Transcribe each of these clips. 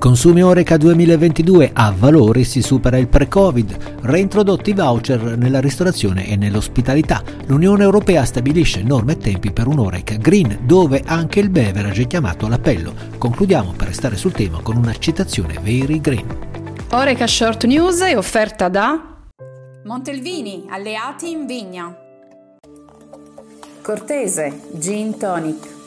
Consumi Oreca 2022 a valori si supera il pre-Covid, reintrodotti voucher nella ristorazione e nell'ospitalità. L'Unione Europea stabilisce norme e tempi per un Oreca Green, dove anche il beverage è chiamato all'appello. Concludiamo per restare sul tema con una citazione Very Green. Oreca Short News è offerta da Montelvini, alleati in vigna. Cortese, Gin Tonic.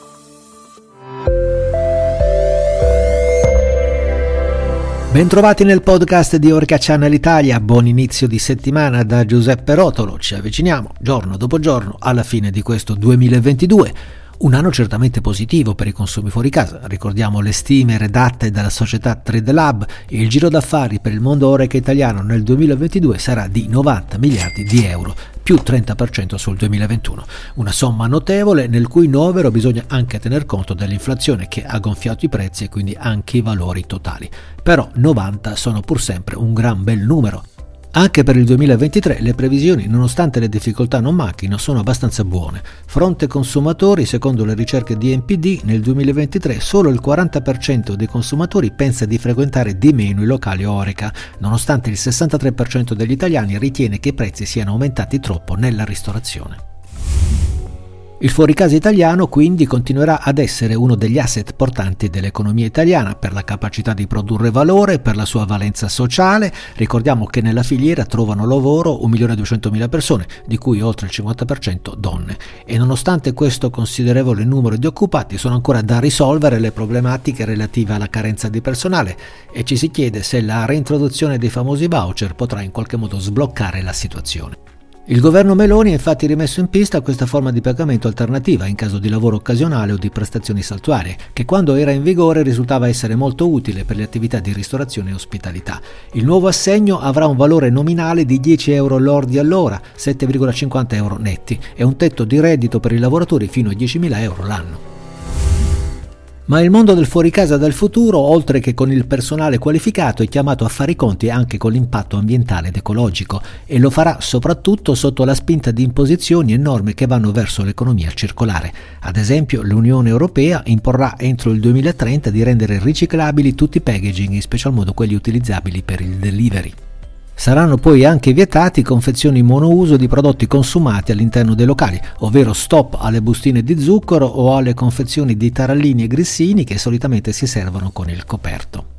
Bentrovati nel podcast di Orca Channel Italia, buon inizio di settimana da Giuseppe Rotolo, ci avviciniamo giorno dopo giorno alla fine di questo 2022. Un anno certamente positivo per i consumi fuori casa. Ricordiamo le stime redatte dalla società Trade Lab il giro d'affari per il mondo oreca italiano nel 2022 sarà di 90 miliardi di euro, più 30% sul 2021. Una somma notevole nel cui novero bisogna anche tener conto dell'inflazione che ha gonfiato i prezzi e quindi anche i valori totali. Però 90 sono pur sempre un gran bel numero anche per il 2023 le previsioni, nonostante le difficoltà non manchino, sono abbastanza buone. Fronte consumatori, secondo le ricerche di NPD, nel 2023 solo il 40% dei consumatori pensa di frequentare di meno i locali Oreca, nonostante il 63% degli italiani ritiene che i prezzi siano aumentati troppo nella ristorazione. Il fuoricasa italiano quindi continuerà ad essere uno degli asset portanti dell'economia italiana per la capacità di produrre valore, per la sua valenza sociale. Ricordiamo che nella filiera trovano lavoro 1.200.000 persone, di cui oltre il 50% donne. E nonostante questo considerevole numero di occupati, sono ancora da risolvere le problematiche relative alla carenza di personale e ci si chiede se la reintroduzione dei famosi voucher potrà in qualche modo sbloccare la situazione. Il governo Meloni ha infatti rimesso in pista questa forma di pagamento alternativa in caso di lavoro occasionale o di prestazioni saltuarie, che quando era in vigore risultava essere molto utile per le attività di ristorazione e ospitalità. Il nuovo assegno avrà un valore nominale di 10 euro lordi all'ora, 7,50 euro netti, e un tetto di reddito per i lavoratori fino a 10.000 euro l'anno. Ma il mondo del fuoricasa del futuro, oltre che con il personale qualificato, è chiamato a fare i conti anche con l'impatto ambientale ed ecologico e lo farà soprattutto sotto la spinta di imposizioni e norme che vanno verso l'economia circolare. Ad esempio, l'Unione Europea imporrà entro il 2030 di rendere riciclabili tutti i packaging, in special modo quelli utilizzabili per il delivery. Saranno poi anche vietati confezioni monouso di prodotti consumati all'interno dei locali, ovvero stop alle bustine di zucchero o alle confezioni di tarallini e grissini che solitamente si servono con il coperto.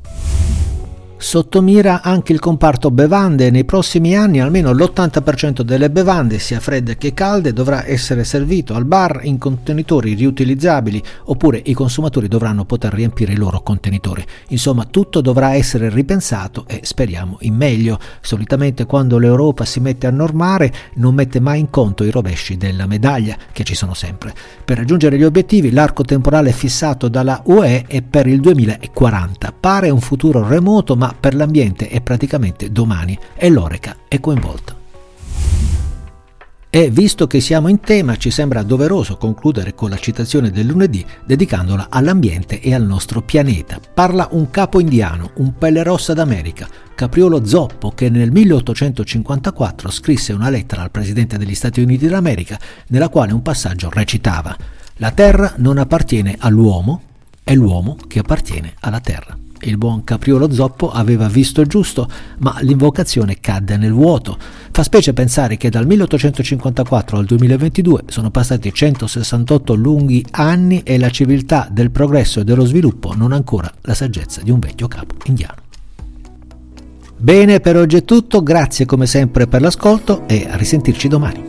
Sottomira anche il comparto bevande nei prossimi anni almeno l'80% delle bevande, sia fredde che calde, dovrà essere servito al bar in contenitori riutilizzabili oppure i consumatori dovranno poter riempire i loro contenitori. Insomma, tutto dovrà essere ripensato e speriamo in meglio. Solitamente quando l'Europa si mette a normare non mette mai in conto i rovesci della medaglia, che ci sono sempre. Per raggiungere gli obiettivi l'arco temporale fissato dalla UE è per il 2040. Pare un futuro remoto ma per l'ambiente è praticamente domani e l'Oreca è coinvolta. E visto che siamo in tema, ci sembra doveroso concludere con la citazione del lunedì dedicandola all'ambiente e al nostro pianeta. Parla un capo indiano, un pelle rossa d'America, Capriolo Zoppo, che nel 1854 scrisse una lettera al presidente degli Stati Uniti d'America nella quale un passaggio recitava La terra non appartiene all'uomo, è l'uomo che appartiene alla terra. Il buon Capriolo Zoppo aveva visto giusto, ma l'invocazione cadde nel vuoto. Fa specie pensare che dal 1854 al 2022 sono passati 168 lunghi anni e la civiltà del progresso e dello sviluppo non ha ancora la saggezza di un vecchio capo indiano. Bene, per oggi è tutto, grazie come sempre per l'ascolto e a risentirci domani.